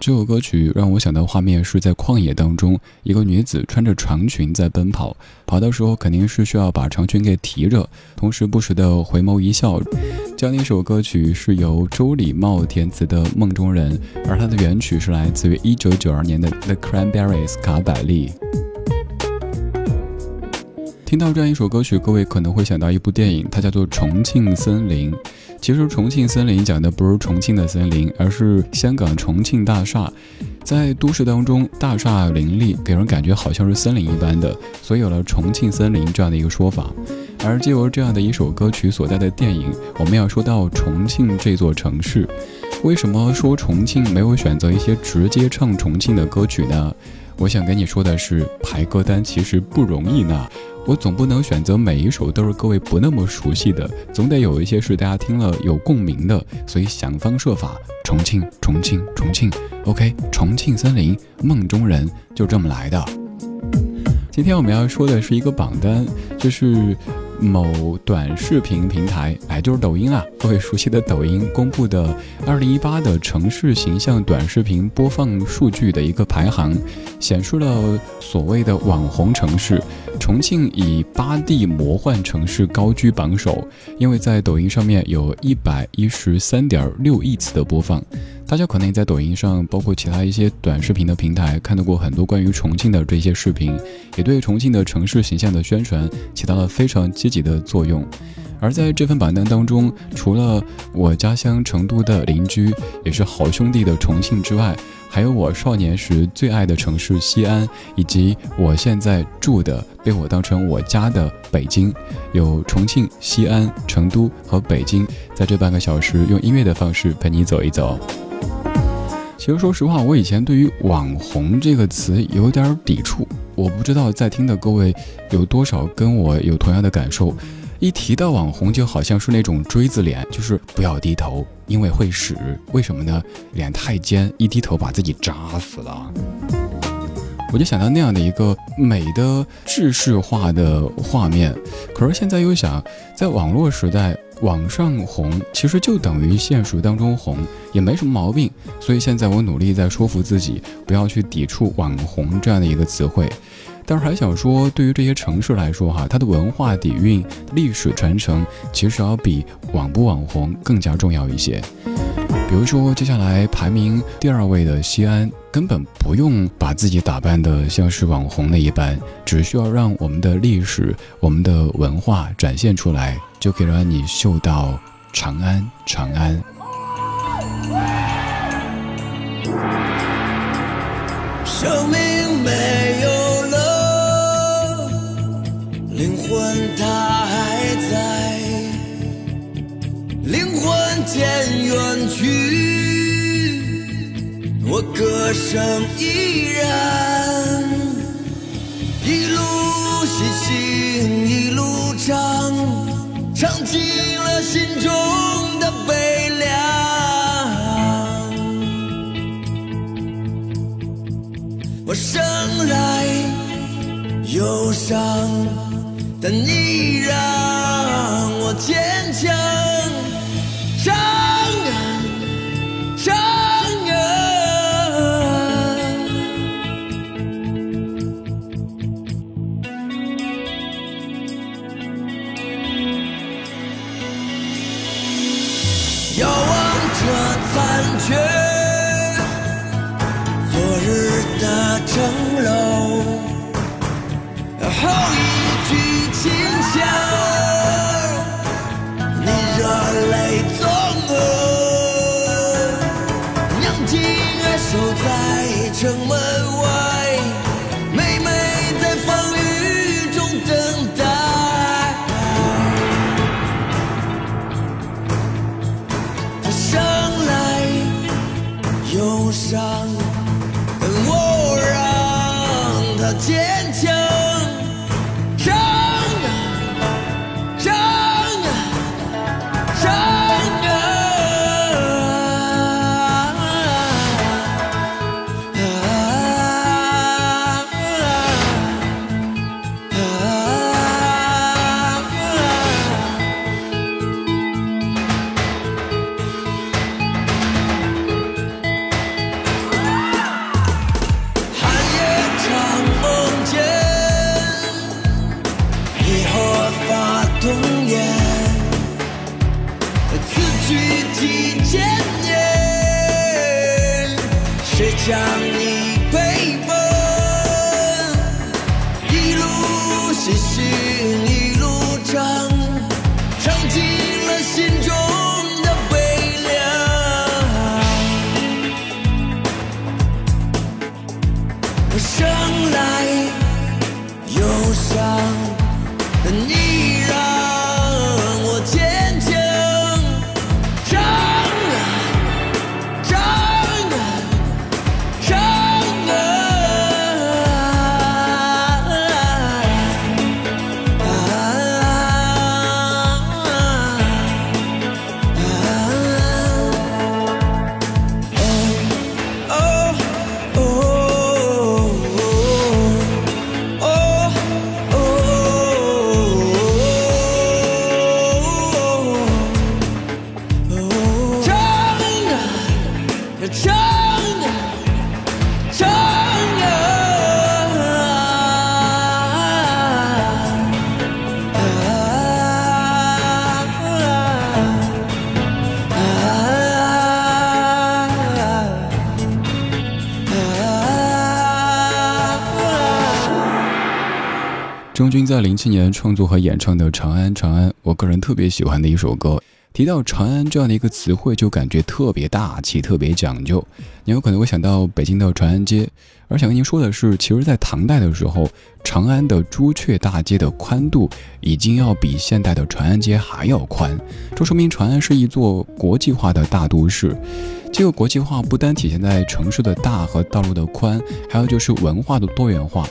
这首歌曲让我想到画面是在旷野当中，一个女子穿着长裙在奔跑，跑的时候肯定是需要把长裙给提着，同时不时的回眸一笑。这样的一首歌曲是由周礼茂填词的《梦中人》，而它的原曲是来自于一九九二年的 The Cranberries 卡百利。听到这样一首歌曲，各位可能会想到一部电影，它叫做《重庆森林》。其实，《重庆森林》讲的不是重庆的森林，而是香港重庆大厦。在都市当中，大厦林立，给人感觉好像是森林一般的，所以有了“重庆森林”这样的一个说法。而借由这样的一首歌曲所在的电影，我们要说到重庆这座城市。为什么说重庆没有选择一些直接唱重庆的歌曲呢？我想跟你说的是，排歌单其实不容易呢。我总不能选择每一首都是各位不那么熟悉的，总得有一些是大家听了有共鸣的。所以想方设法，重庆，重庆，重庆，OK，重庆森林，梦中人就这么来的。今天我们要说的是一个榜单，就是。某短视频平台，哎，就是抖音啊，各位熟悉的抖音公布的二零一八的城市形象短视频播放数据的一个排行，显示了所谓的网红城市，重庆以八 D 魔幻城市高居榜首，因为在抖音上面有一百一十三点六亿次的播放。大家可能也在抖音上，包括其他一些短视频的平台，看到过很多关于重庆的这些视频，也对重庆的城市形象的宣传起到了非常积极的作用。而在这份榜单当中，除了我家乡成都的邻居，也是好兄弟的重庆之外，还有我少年时最爱的城市西安，以及我现在住的被我当成我家的北京，有重庆、西安、成都和北京，在这半个小时用音乐的方式陪你走一走。其实，说实话，我以前对于“网红”这个词有点抵触。我不知道在听的各位有多少跟我有同样的感受。一提到网红，就好像是那种锥子脸，就是不要低头，因为会死。为什么呢？脸太尖，一低头把自己扎死了。我就想到那样的一个美的制式化的画面。可是现在又想，在网络时代。网上红其实就等于现实当中红，也没什么毛病。所以现在我努力在说服自己，不要去抵触“网红”这样的一个词汇。但是还想说，对于这些城市来说，哈，它的文化底蕴、历史传承，其实要比网不网红更加重要一些。比如说，接下来排名第二位的西安，根本不用把自己打扮的像是网红那一般，只需要让我们的历史、我们的文化展现出来，就可以让你嗅到长安，长安。生命灵魂，它还在，灵魂渐远去。我歌声依然，一路细行一路唱，唱尽了心中的悲凉。我生来忧伤，但你让我坚强。守在城门外，妹妹在风雨中等待。他生来忧伤，等我让他见。在零七年创作和演唱的《长安长安》，我个人特别喜欢的一首歌。提到长安这样的一个词汇，就感觉特别大气，特别讲究。你有可能会想到北京的长安街，而想跟您说的是，其实，在唐代的时候，长安的朱雀大街的宽度已经要比现代的长安街还要宽。这说明长安是一座国际化的大都市。这个国际化不单体现在城市的大和道路的宽，还有就是文化的多元化。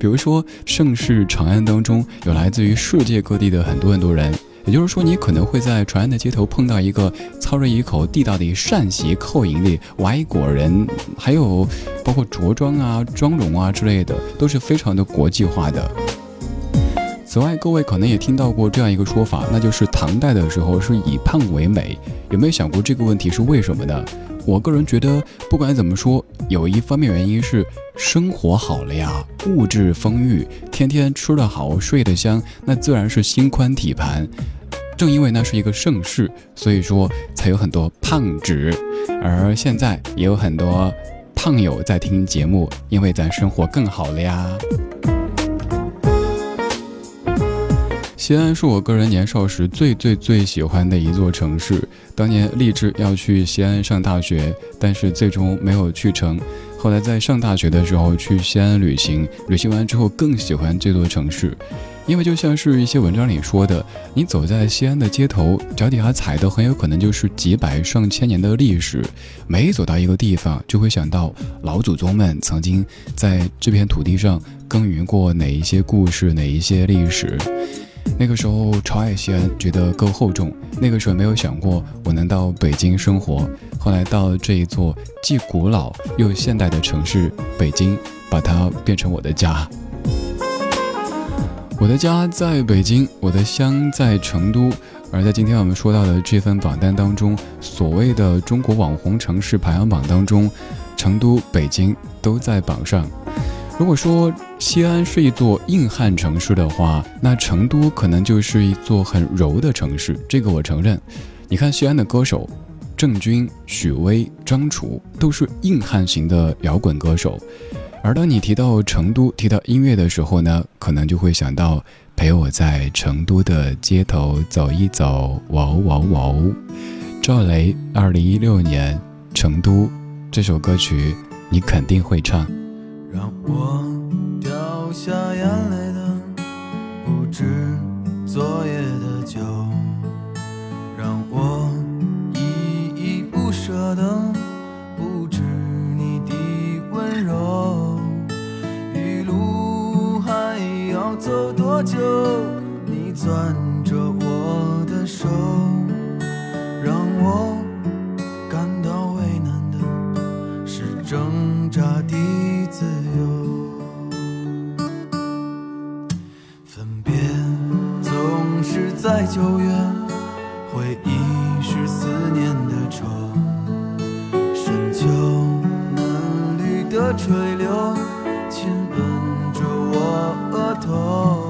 比如说，盛世长安当中有来自于世界各地的很多很多人，也就是说，你可能会在长安的街头碰到一个操着一口地道的陕西口音的外国人，还有包括着装啊、妆容啊之类的，都是非常的国际化的。此外，各位可能也听到过这样一个说法，那就是唐代的时候是以胖为美。有没有想过这个问题是为什么呢？我个人觉得，不管怎么说，有一方面原因是生活好了呀，物质丰裕，天天吃得好，睡得香，那自然是心宽体盘。正因为那是一个盛世，所以说才有很多胖纸，而现在也有很多胖友在听节目，因为咱生活更好了呀。西安是我个人年少时最最最喜欢的一座城市。当年立志要去西安上大学，但是最终没有去成。后来在上大学的时候去西安旅行，旅行完之后更喜欢这座城市，因为就像是一些文章里说的，你走在西安的街头，脚底下踩的很有可能就是几百上千年的历史。每走到一个地方，就会想到老祖宗们曾经在这片土地上耕耘过哪一些故事，哪一些历史。那个时候超爱西安，觉得够厚重。那个时候没有想过我能到北京生活，后来到这一座既古老又现代的城市北京，把它变成我的家。我的家在北京，我的乡在成都。而在今天我们说到的这份榜单当中，所谓的中国网红城市排行榜当中，成都、北京都在榜上。如果说西安是一座硬汉城市的话，那成都可能就是一座很柔的城市。这个我承认。你看西安的歌手，郑钧、许巍、张楚都是硬汉型的摇滚歌手。而当你提到成都、提到音乐的时候呢，可能就会想到陪我在成都的街头走一走，哇哦哇哦哇哦！赵雷，二零一六年《成都》这首歌曲，你肯定会唱。让我掉下眼泪的不止昨夜的酒，让我依依不舍的不止你的温柔。一路还要走多久？你攥着我的手，让我在九月，回忆是思念的愁。深秋嫩绿的垂柳，亲吻着我额头。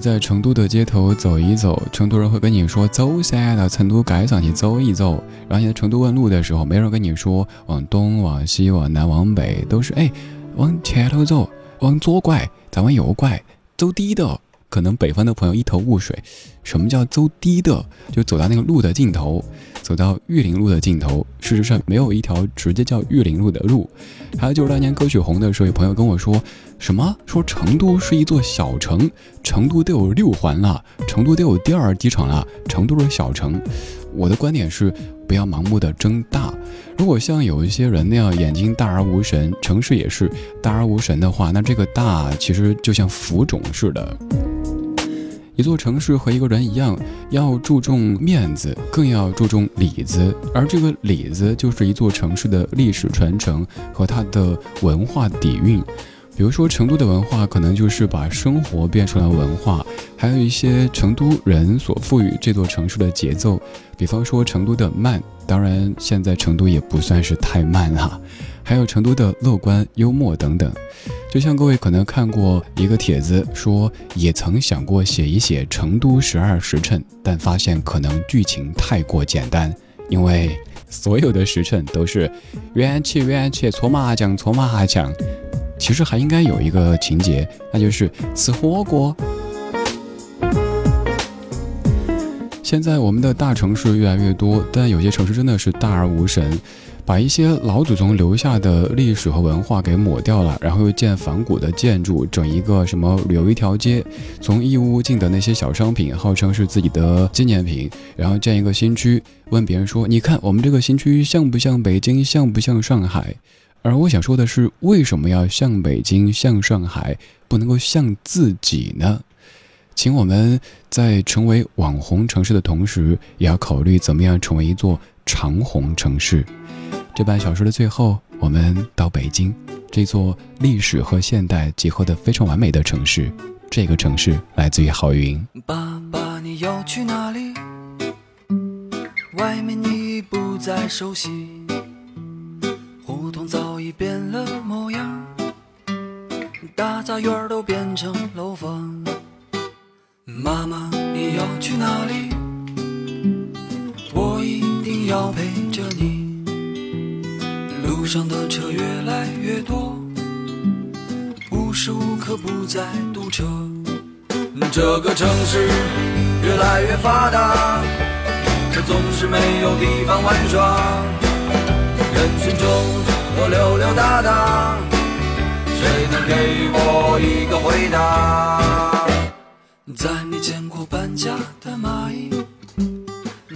在成都的街头走一走，成都人会跟你说走噻，到成都街上去走一走。然后你在成都问路的时候，没人跟你说往东、往西、往南、往北，都是哎往前头走，往左拐，再往右拐，走低的。可能北方的朋友一头雾水，什么叫走低的？就走到那个路的尽头，走到玉林路的尽头。事实上，没有一条直接叫玉林路的路。还有就是当年歌曲红的时候，有朋友跟我说，什么说成都是一座小城，成都都有六环了，成都都有第二机场了，成都是小城。我的观点是，不要盲目的争大。如果像有一些人那样眼睛大而无神，城市也是大而无神的话，那这个大其实就像浮肿似的。一座城市和一个人一样，要注重面子，更要注重里子。而这个里子，就是一座城市的历史传承和它的文化底蕴。比如说，成都的文化可能就是把生活变成了文化，还有一些成都人所赋予这座城市的节奏。比方说，成都的慢，当然现在成都也不算是太慢了。还有成都的乐观、幽默等等。就像各位可能看过一个帖子，说也曾想过写一写成都十二时辰，但发现可能剧情太过简单，因为所有的时辰都是缘起缘起搓麻将搓麻将。其实还应该有一个情节，那就是吃火锅。现在我们的大城市越来越多，但有些城市真的是大而无神。把一些老祖宗留下的历史和文化给抹掉了，然后又建仿古的建筑，整一个什么旅游一条街，从义乌进的那些小商品，号称是自己的纪念品，然后建一个新区，问别人说：“你看我们这个新区像不像北京，像不像上海？”而我想说的是，为什么要像北京、像上海，不能够像自己呢？请我们在成为网红城市的同时，也要考虑怎么样成为一座长红城市。这半小时的最后，我们到北京，这座历史和现代结合的非常完美的城市。这个城市来自于郝云。爸爸，你要去哪里？外面你不再熟悉。胡同早已变了模样，大杂院都变成楼房。妈妈，你要去哪里？我一定要陪你。路上的车越来越多，无时无刻不在堵车。这个城市越来越发达，可总是没有地方玩耍。人群中。我溜溜达达，谁能给我一个回答？再没见过搬家的蚂蚁，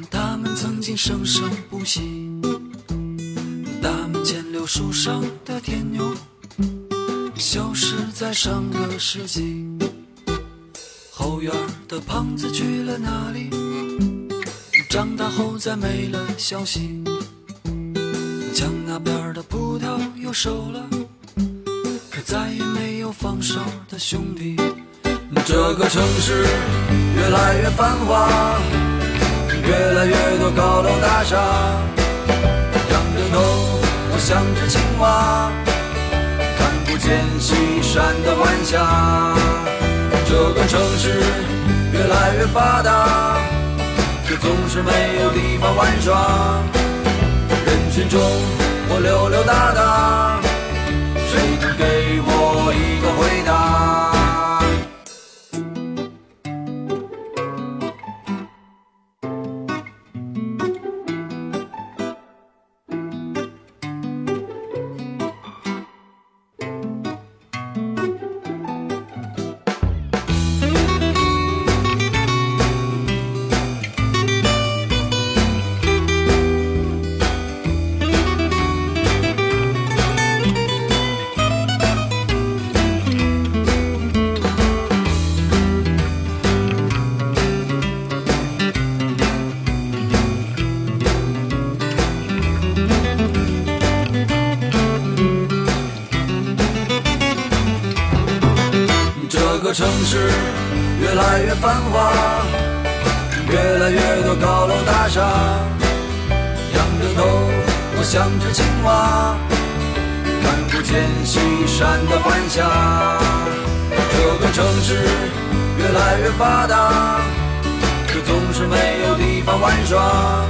它们曾经生生不息。大门前柳树上的天牛，消失在上个世纪。后院的胖子去了哪里？长大后再没了消息。墙那边的葡萄又熟了，可再也没有放手的兄弟。这个城市越来越繁华，越来越多高楼大厦。仰着头，我像只青蛙，看不见西山的晚霞。这个城市越来越发达，却总是没有地方玩耍。人群中，我溜溜达达，越来越繁华，越来越多高楼大厦。仰着头，我像只青蛙，看不见西山的晚霞。这个城市越来越发达，可总是没有地方玩耍。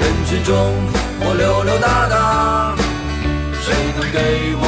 人群中，我溜溜达达，谁能给我